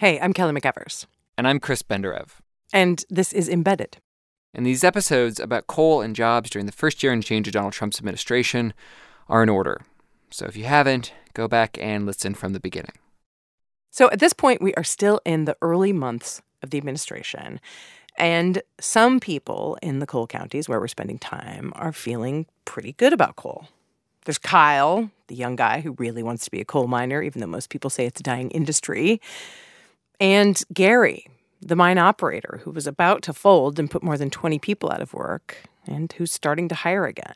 Hey, I'm Kelly McEvers. And I'm Chris Benderev. And this is Embedded. And these episodes about coal and jobs during the first year and change of Donald Trump's administration are in order. So if you haven't, go back and listen from the beginning. So at this point, we are still in the early months of the administration. And some people in the coal counties where we're spending time are feeling pretty good about coal. There's Kyle, the young guy who really wants to be a coal miner, even though most people say it's a dying industry and Gary, the mine operator who was about to fold and put more than 20 people out of work and who's starting to hire again.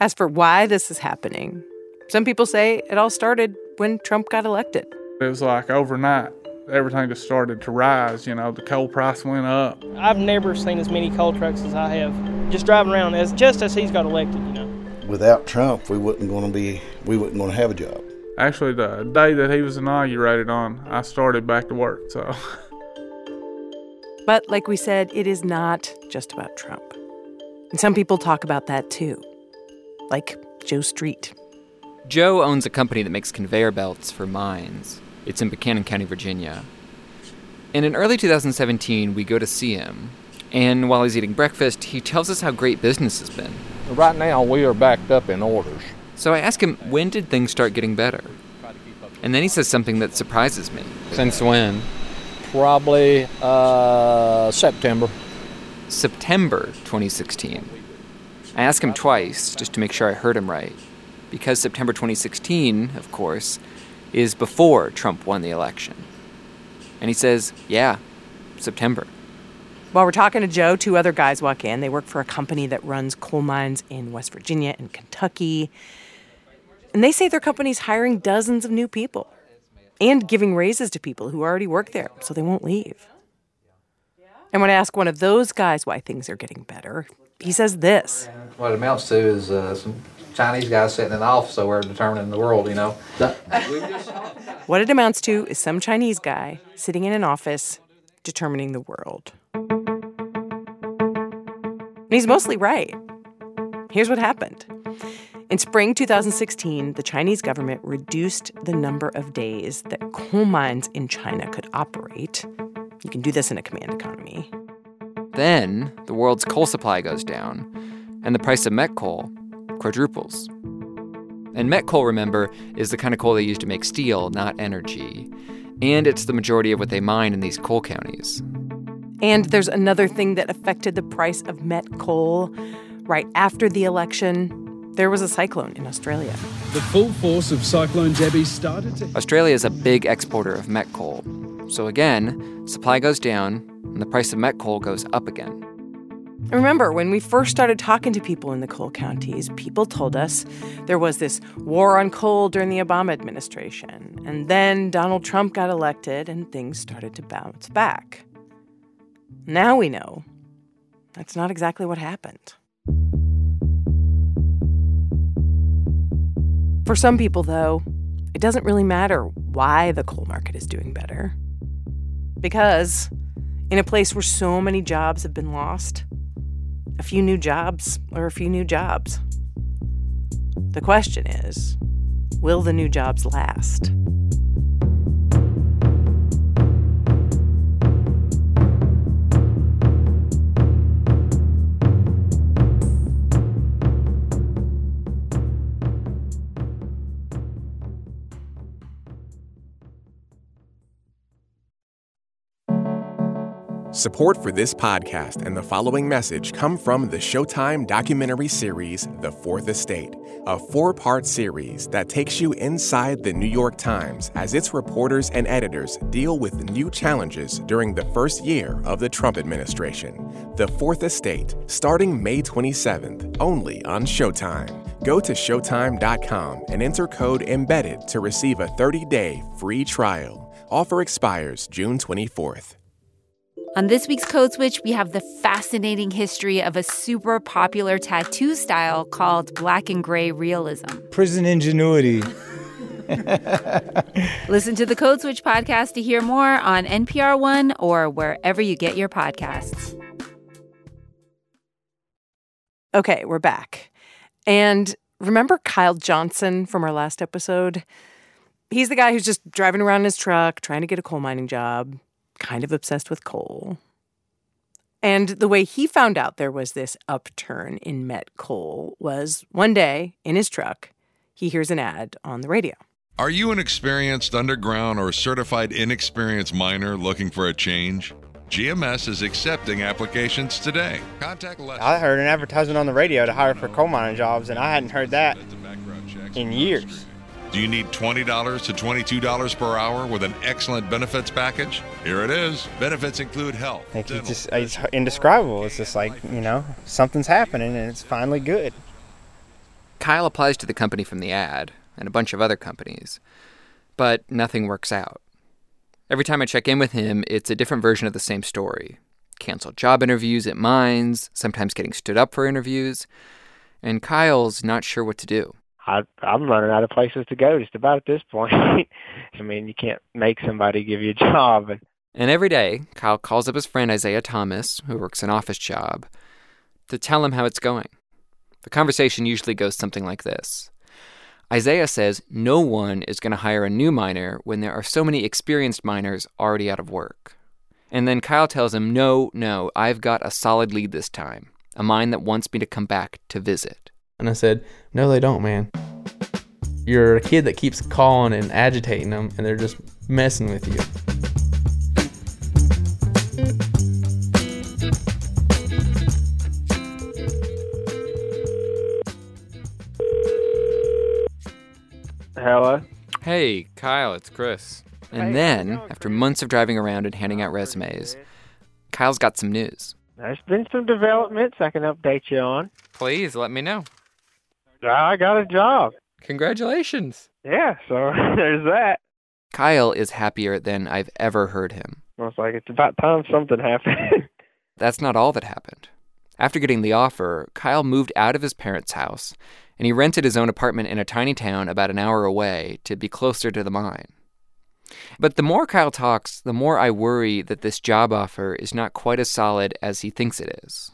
As for why this is happening, some people say it all started when Trump got elected. It was like overnight. Everything just started to rise. You know, the coal price went up. I've never seen as many coal trucks as I have just driving around as just as he's got elected, you know. Without Trump, we wouldn't going to be, we wouldn't going to have a job. Actually, the day that he was inaugurated on, I started back to work. So. But like we said, it is not just about Trump. And some people talk about that too, like Joe Street. Joe owns a company that makes conveyor belts for mines. It's in Buchanan County, Virginia. And in early 2017, we go to see him. And while he's eating breakfast, he tells us how great business has been. Right now, we are backed up in orders. So I ask him, when did things start getting better? And then he says something that surprises me. Since when? Probably uh, September. September 2016. I ask him twice just to make sure I heard him right. Because September 2016, of course, is before Trump won the election. And he says, yeah, September. While we're talking to Joe, two other guys walk in. They work for a company that runs coal mines in West Virginia and Kentucky. And they say their company's hiring dozens of new people and giving raises to people who already work there so they won't leave. And when I ask one of those guys why things are getting better, he says this. What it amounts to is uh, some Chinese guys sitting in the office somewhere determining the world, you know. what it amounts to is some Chinese guy sitting in an office determining the world. And he's mostly right. Here's what happened. In spring 2016, the Chinese government reduced the number of days that coal mines in China could operate. You can do this in a command economy. Then the world's coal supply goes down, and the price of met coal quadruples. And met coal, remember, is the kind of coal they use to make steel, not energy. And it's the majority of what they mine in these coal counties. And there's another thing that affected the price of met coal right after the election there was a cyclone in Australia. The full force of Cyclone Debbie started to. Australia is a big exporter of met coal. So again, supply goes down and the price of met coal goes up again. Remember, when we first started talking to people in the coal counties, people told us there was this war on coal during the Obama administration. And then Donald Trump got elected and things started to bounce back. Now we know that's not exactly what happened. For some people, though, it doesn't really matter why the coal market is doing better. Because in a place where so many jobs have been lost, a few new jobs are a few new jobs. The question is will the new jobs last? Support for this podcast and the following message come from the Showtime documentary series, The Fourth Estate, a four part series that takes you inside the New York Times as its reporters and editors deal with new challenges during the first year of the Trump administration. The Fourth Estate, starting May 27th, only on Showtime. Go to Showtime.com and enter code EMBEDDED to receive a 30 day free trial. Offer expires June 24th. On this week's Code Switch, we have the fascinating history of a super popular tattoo style called black and gray realism. Prison ingenuity. Listen to the Code Switch podcast to hear more on NPR One or wherever you get your podcasts. Okay, we're back. And remember Kyle Johnson from our last episode? He's the guy who's just driving around in his truck, trying to get a coal mining job, kind of obsessed with coal. And the way he found out there was this upturn in met coal was one day in his truck, he hears an ad on the radio. Are you an experienced underground or certified inexperienced miner looking for a change? GMS is accepting applications today. Contact Les. I heard an advertisement on the radio to hire for coal mining jobs, and I hadn't heard that in years. Do you need $20 to $22 per hour with an excellent benefits package? Here it is. Benefits include health. Like it's just it's indescribable. It's just like you know something's happening, and it's finally good. Kyle applies to the company from the ad and a bunch of other companies, but nothing works out. Every time I check in with him, it's a different version of the same story. Canceled job interviews at mines, sometimes getting stood up for interviews, and Kyle's not sure what to do. I, I'm running out of places to go just about at this point. I mean, you can't make somebody give you a job. And every day, Kyle calls up his friend Isaiah Thomas, who works an office job, to tell him how it's going. The conversation usually goes something like this Isaiah says no one is going to hire a new miner when there are so many experienced miners already out of work. And then Kyle tells him, No, no, I've got a solid lead this time, a mine that wants me to come back to visit. And I said, No, they don't, man. You're a kid that keeps calling and agitating them, and they're just messing with you. Hello? Hey, Kyle, it's Chris. And then, after months of driving around and handing out resumes, Kyle's got some news. There's been some developments I can update you on. Please let me know. I got a job. Congratulations. Yeah, so there's that. Kyle is happier than I've ever heard him. I was like, it's about time something happened. That's not all that happened. After getting the offer, Kyle moved out of his parents' house and he rented his own apartment in a tiny town about an hour away to be closer to the mine. But the more Kyle talks, the more I worry that this job offer is not quite as solid as he thinks it is.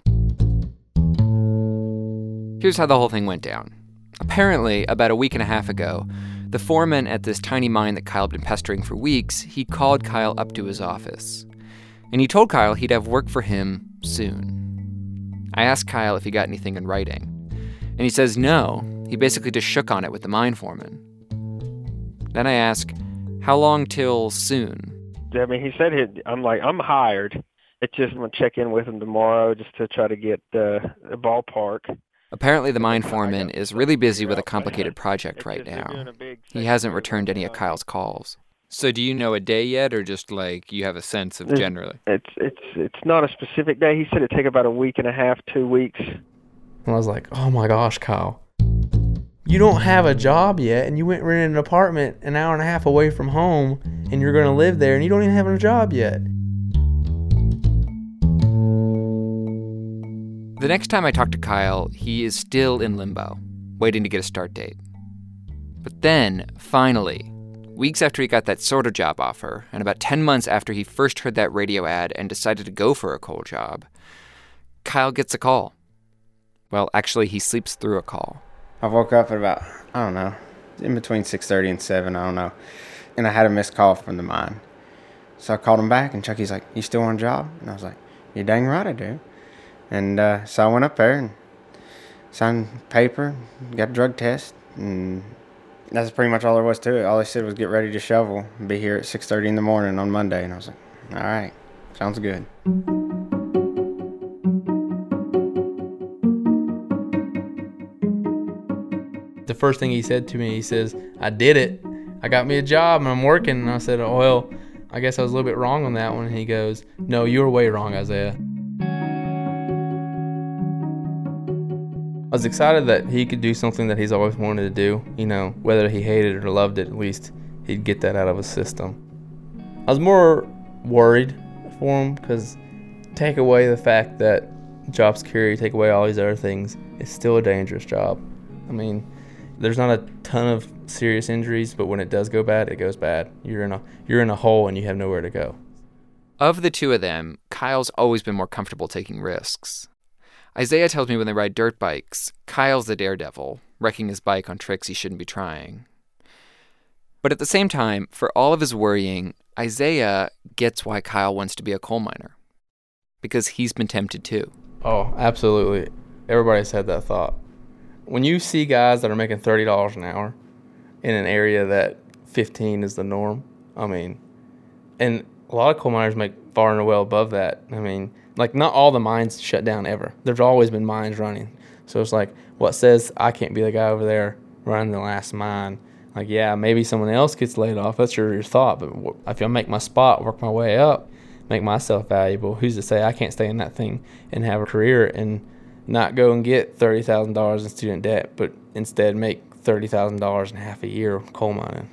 Here's how the whole thing went down. Apparently, about a week and a half ago, the foreman at this tiny mine that Kyle had been pestering for weeks, he called Kyle up to his office. And he told Kyle he'd have work for him soon. I asked Kyle if he got anything in writing. And he says no. He basically just shook on it with the mine foreman. Then I ask, how long till soon? I mean, he said he I'm like, I'm hired. It's just I'm to check in with him tomorrow just to try to get uh, a ballpark. Apparently, the mine foreman is really busy with a complicated project right now. He hasn't returned any of Kyle's calls. So, do you know a day yet, or just like you have a sense of generally? It's it's it's not a specific day. He said it'd take about a week and a half, two weeks. And I was like, Oh my gosh, Kyle. You don't have a job yet, and you went rented an apartment an hour and a half away from home, and you're going to live there, and you don't even have a job yet. The next time I talk to Kyle, he is still in limbo, waiting to get a start date. But then, finally, weeks after he got that sort of job offer, and about 10 months after he first heard that radio ad and decided to go for a coal job, Kyle gets a call. Well, actually, he sleeps through a call. I woke up at about I don't know, in between six thirty and seven. I don't know, and I had a missed call from the mine. So I called him back, and Chucky's like, "You still on a job?" And I was like, "You're dang right, I do." And uh, so I went up there and signed paper, got a drug test, and that's pretty much all there was to it. All they said was get ready to shovel, be here at six thirty in the morning on Monday. And I was like, "All right, sounds good." The first thing he said to me, he says, I did it. I got me a job and I'm working. And I said, oh, Well, I guess I was a little bit wrong on that one. And he goes, No, you were way wrong, Isaiah. I was excited that he could do something that he's always wanted to do. You know, whether he hated it or loved it, at least he'd get that out of his system. I was more worried for him because take away the fact that job security, take away all these other things, it's still a dangerous job. I mean, there's not a ton of serious injuries, but when it does go bad, it goes bad. You're in a you're in a hole and you have nowhere to go. Of the two of them, Kyle's always been more comfortable taking risks. Isaiah tells me when they ride dirt bikes, Kyle's a daredevil, wrecking his bike on tricks he shouldn't be trying. But at the same time, for all of his worrying, Isaiah gets why Kyle wants to be a coal miner. Because he's been tempted too. Oh, absolutely. Everybody's had that thought. When you see guys that are making $30 an hour in an area that 15 is the norm, I mean, and a lot of coal miners make far and well above that. I mean, like not all the mines shut down ever. There's always been mines running. So it's like, what says I can't be the guy over there running the last mine? Like, yeah, maybe someone else gets laid off. That's your, your thought. But if I make my spot, work my way up, make myself valuable, who's to say I can't stay in that thing and have a career and not go and get thirty thousand dollars in student debt, but instead make thirty thousand dollars in half a year coal mining.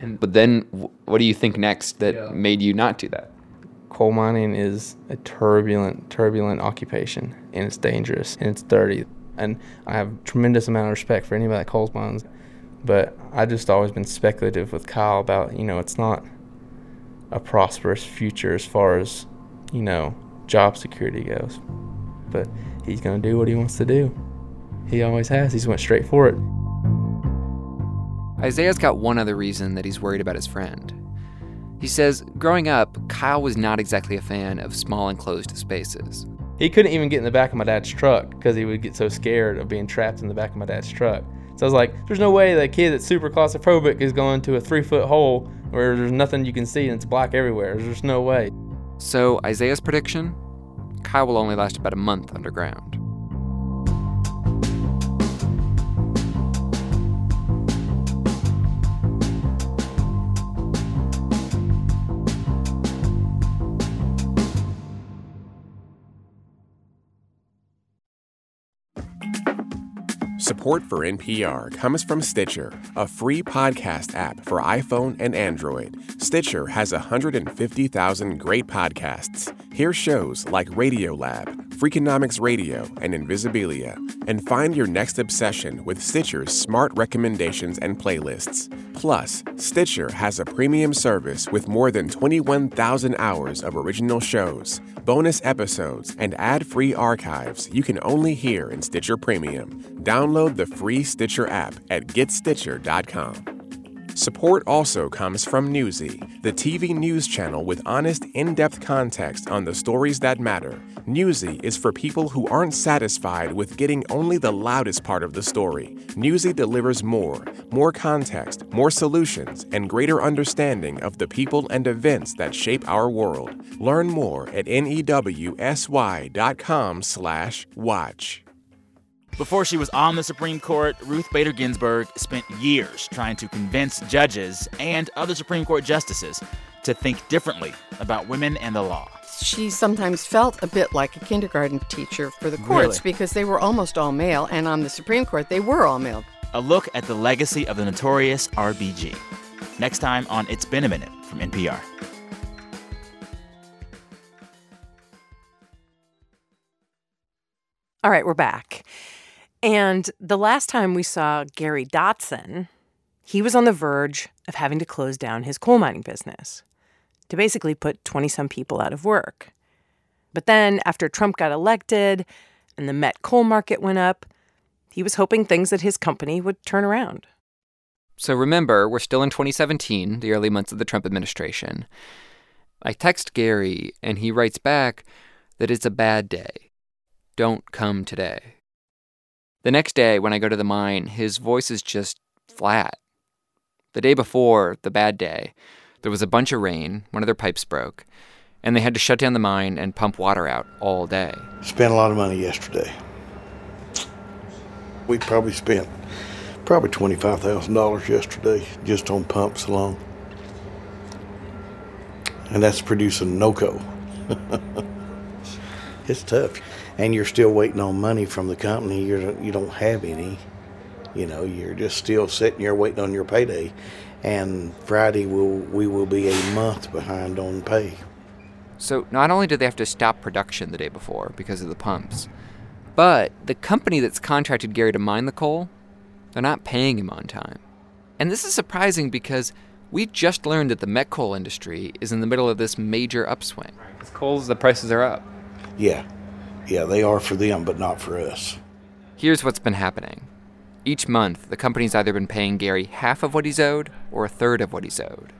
And but then, what do you think next that yeah. made you not do that? Coal mining is a turbulent, turbulent occupation, and it's dangerous and it's dirty. And I have tremendous amount of respect for anybody that coal mines, but I just always been speculative with Kyle about you know it's not a prosperous future as far as you know job security goes, but he's gonna do what he wants to do. He always has. He's went straight for it. Isaiah's got one other reason that he's worried about his friend. He says, growing up, Kyle was not exactly a fan of small enclosed spaces. He couldn't even get in the back of my dad's truck because he would get so scared of being trapped in the back of my dad's truck. So I was like, there's no way that kid that's super claustrophobic is going to a three foot hole where there's nothing you can see and it's black everywhere. There's just no way. So Isaiah's prediction Kyle will only last about a month underground. Support for NPR comes from Stitcher, a free podcast app for iPhone and Android. Stitcher has 150,000 great podcasts. Hear shows like Radiolab, Freakonomics Radio, and Invisibilia, and find your next obsession with Stitcher's smart recommendations and playlists. Plus, Stitcher has a premium service with more than 21,000 hours of original shows, bonus episodes, and ad free archives you can only hear in Stitcher Premium. Download the free Stitcher app at getstitcher.com. Support also comes from Newsy, the TV news channel with honest, in depth context on the stories that matter. Newsy is for people who aren't satisfied with getting only the loudest part of the story. Newsy delivers more, more context, more solutions, and greater understanding of the people and events that shape our world. Learn more at newsy.com/watch. Before she was on the Supreme Court, Ruth Bader Ginsburg spent years trying to convince judges and other Supreme Court justices to think differently about women and the law. She sometimes felt a bit like a kindergarten teacher for the courts Really? because they were almost all male, and on the Supreme Court, they were all male. A look at the legacy of the notorious RBG. Next time on It's Been a Minute from NPR. All right, we're back. And the last time we saw Gary Dotson, he was on the verge of having to close down his coal mining business to basically put 20 some people out of work. But then, after Trump got elected and the met coal market went up, he was hoping things at his company would turn around. So remember, we're still in 2017, the early months of the Trump administration. I text Gary, and he writes back that it's a bad day. Don't come today. The next day, when I go to the mine, his voice is just flat. The day before, the bad day, there was a bunch of rain, one of their pipes broke, and they had to shut down the mine and pump water out all day. Spent a lot of money yesterday. We probably spent probably twenty-five thousand dollars yesterday just on pumps alone, and that's producing NOCO. it's tough, and you're still waiting on money from the company. You're you don't have any. You know, you're just still sitting here waiting on your payday, and Friday will we will be a month behind on pay. So not only did they have to stop production the day before because of the pumps, but the company that's contracted Gary to mine the coal, they're not paying him on time. And this is surprising because we just learned that the met coal industry is in the middle of this major upswing. Because coal's the prices are up. Yeah, yeah, they are for them, but not for us. Here's what's been happening. Each month, the company's either been paying Gary half of what he's owed or a third of what he's owed.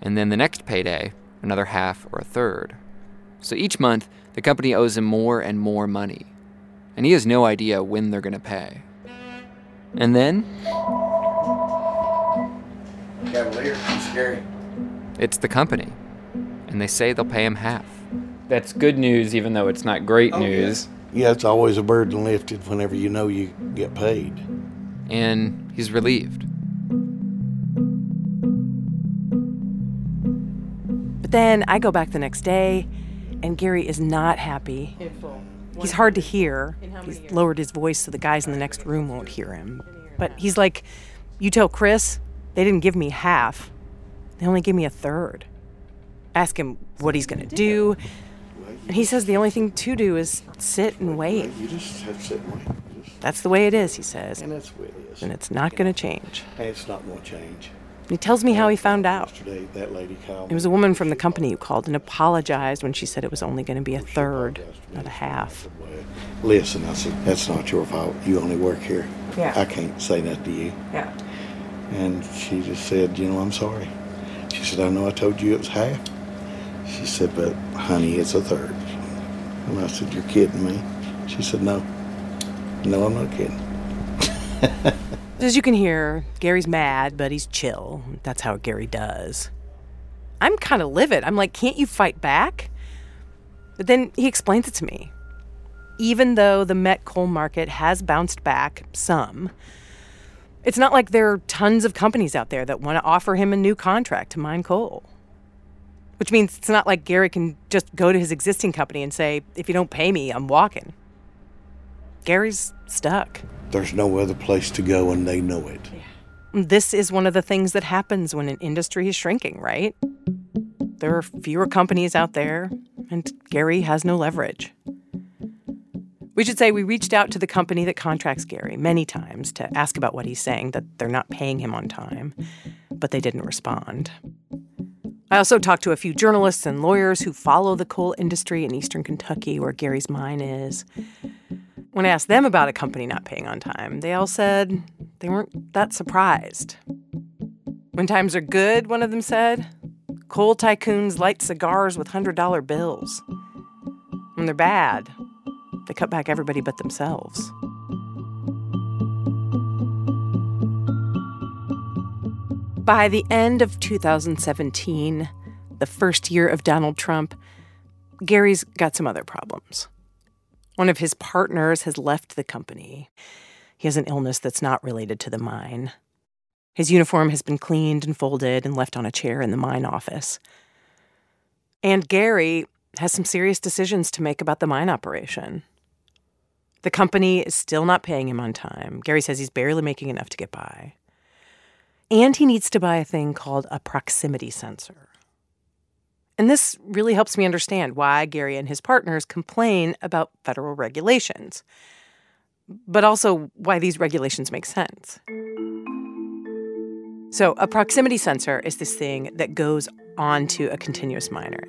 And then the next payday, another half or a third. So each month, the company owes him more and more money. And he has no idea when they're going to pay. And then, Cavalier, scary. it's the company. And they say they'll pay him half. That's good news, even though it's not great Oh, news. Yeah, it's always a burden lifted whenever you know you get paid. And he's relieved. But then I go back the next day, and Gary is not happy. He's hard to hear. He's lowered his voice so the guys in the next room won't hear him. But he's like, You tell Chris, they didn't give me half, they only gave me a third. Ask him what he's going to do. And he says the only thing to do is sit and wait. You just sit and wait. That's the way it is, he says. And that's the way it is. And it's not going to change. And it's not going to change. And he tells me how he found out. Yesterday, that lady called It was a woman from the company who called and apologized when she said it was only going to be a third, not a half. Listen, I said, that's not your fault. You only work here. Yeah. I can't say that to you. Yeah. And she just said, you know, I'm sorry. She said, I know I told you it was half. She said, but honey, it's a third. And I said, you're kidding me. She said, no. No, I'm not kidding. As you can hear, Gary's mad, but he's chill. That's how Gary does. I'm kind of livid. I'm like, can't you fight back? But then he explains it to me. Even though the met coal market has bounced back some, it's not like there are tons of companies out there that want to offer him a new contract to mine coal. Which means it's not like Gary can just go to his existing company and say, if you don't pay me, I'm walking. Gary's stuck. There's no other place to go, and they know it. This is one of the things that happens when an industry is shrinking, right? There are fewer companies out there, and Gary has no leverage. We should say we reached out to the company that contracts Gary many times to ask about what he's saying, that they're not paying him on time, but they didn't respond. I also talked to a few journalists and lawyers who follow the coal industry in eastern Kentucky, where Gary's mine is. When I asked them about a company not paying on time, they all said they weren't that surprised. When times are good, one of them said, coal tycoons light cigars with $100 bills. When they're bad, they cut back everybody but themselves. By the end of 2017, the first year of Donald Trump, Gary's got some other problems. One of his partners has left the company. He has an illness that's not related to the mine. His uniform has been cleaned and folded and left on a chair in the mine office. And Gary has some serious decisions to make about the mine operation. The company is still not paying him on time. Gary says he's barely making enough to get by. And he needs to buy a thing called a proximity sensor. And this really helps me understand why Gary and his partners complain about federal regulations, but also why these regulations make sense. So, a proximity sensor is this thing that goes onto a continuous miner.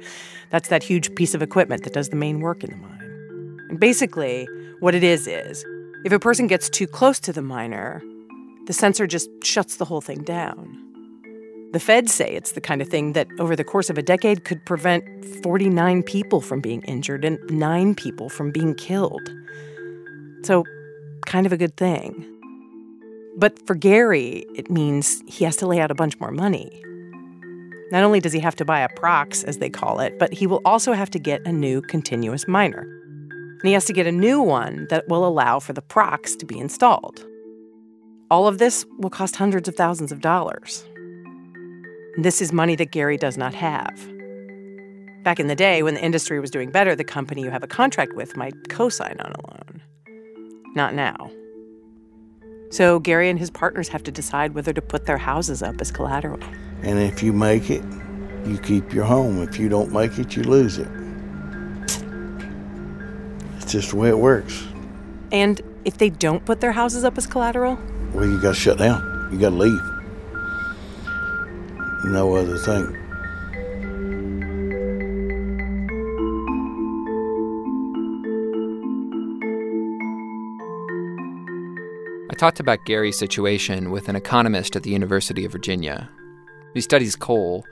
That's that huge piece of equipment that does the main work in the mine. And basically, what it is is if a person gets too close to the miner, the sensor just shuts the whole thing down. The feds say it's the kind of thing that over the course of a decade could prevent 49 people from being injured and nine people from being killed. So, kind of a good thing. But for Gary, it means he has to lay out a bunch more money. Not only does he have to buy a prox, as they call it, but he will also have to get a new continuous miner. And he has to get a new one that will allow for the prox to be installed. All of this will cost hundreds of thousands of dollars. This is money that Gary does not have. Back in the day, when the industry was doing better, the company you have a contract with might co sign on a loan. Not now. So Gary and his partners have to decide whether to put their houses up as collateral. And if you make it, you keep your home. If you don't make it, you lose it. It's just the way it works. And if they don't put their houses up as collateral, Well, you got to shut down. You got to leave. No other thing. I talked about Gary's situation with an economist at the University of Virginia. He studies coal,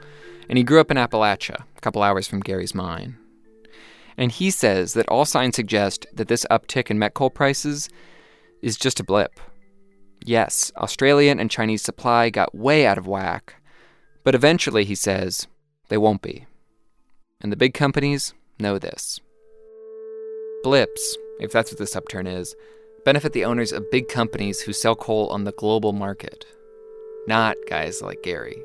and he grew up in Appalachia, a couple hours from Gary's mine. And he says that all signs suggest that this uptick in met coal prices is just a blip. Yes, Australian and Chinese supply got way out of whack, but eventually, he says, they won't be. And the big companies know this. Blips, if that's what this upturn is, benefit the owners of big companies who sell coal on the global market, not guys like Gary.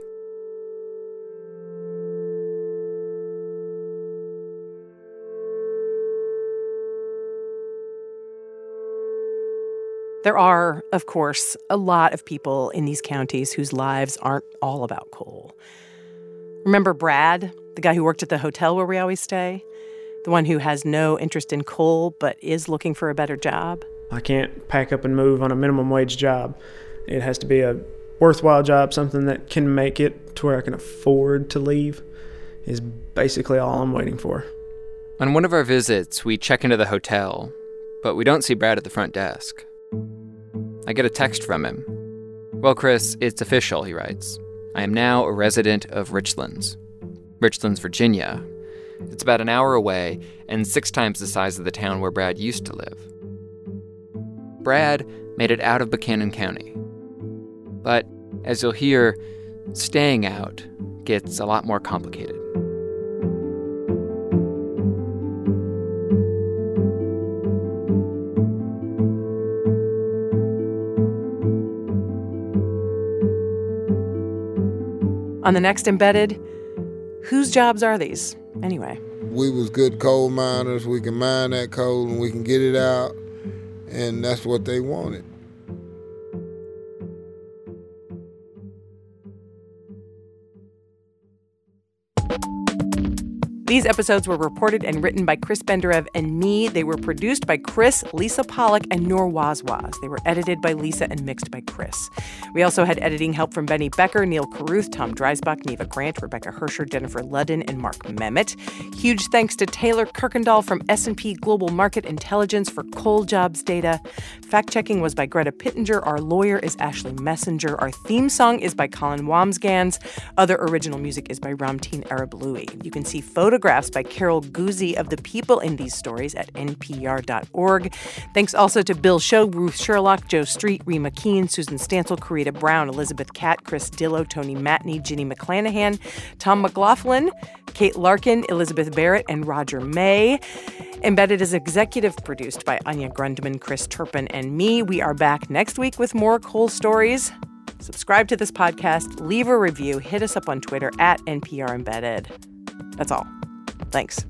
There are, of course, a lot of people in these counties whose lives aren't all about coal. Remember Brad, the guy who worked at the hotel where we always stay? The one who has no interest in coal but is looking for a better job? I can't pack up and move on a minimum wage job. It has to be a worthwhile job, something that can make it to where I can afford to leave, is basically all I'm waiting for. On one of our visits, we check into the hotel, but we don't see Brad at the front desk. I get a text from him. Well, Chris, it's official, he writes. I am now a resident of Richlands. Richlands, Virginia. It's about an hour away and six times the size of the town where Brad used to live. Brad made it out of Buchanan County. But as you'll hear, staying out gets a lot more complicated. On the next embedded, whose jobs are these anyway? We was good coal miners. We can mine that coal and we can get it out, and that's what they wanted. These episodes were reported and written by Chris Benderev and me. They were produced by Chris, Lisa Pollak, and Noor Wazwaz. They were edited by Lisa and mixed by Chris. We also had editing help from Benny Becker, Neal Carruth, Tom Dreisbach, Neva Grant, Rebecca Hersher, Jennifer Ludden, and Mark Memmott. Huge thanks to Taylor Kirkendall from S&P Global Market Intelligence for coal jobs data. Fact-checking was by Greta Pittenger. Our lawyer is Ashley Messenger. Our theme song is by Colin Wambsgans. Other original music is by Ramtin Arablouei. You can see photographs by Carol Guzy of the people in these stories at npr.org. Thanks also to Bill Show, Ruth Sherlock, Joe Street, Rima Keen, Susan Stansel, Karita Brown, Elizabeth Catt, Chris Dillo, Tony Matney, Ginny McClanahan, Tom McLaughlin, Kate Larkin, Elizabeth Barrett, and Roger May. Embedded is executive produced by Anya Grundmann, Chris Turpin, and me. We are back next week with more cool stories. Subscribe to this podcast, leave a review, hit us up on Twitter at NPR Embedded. That's all. Thanks.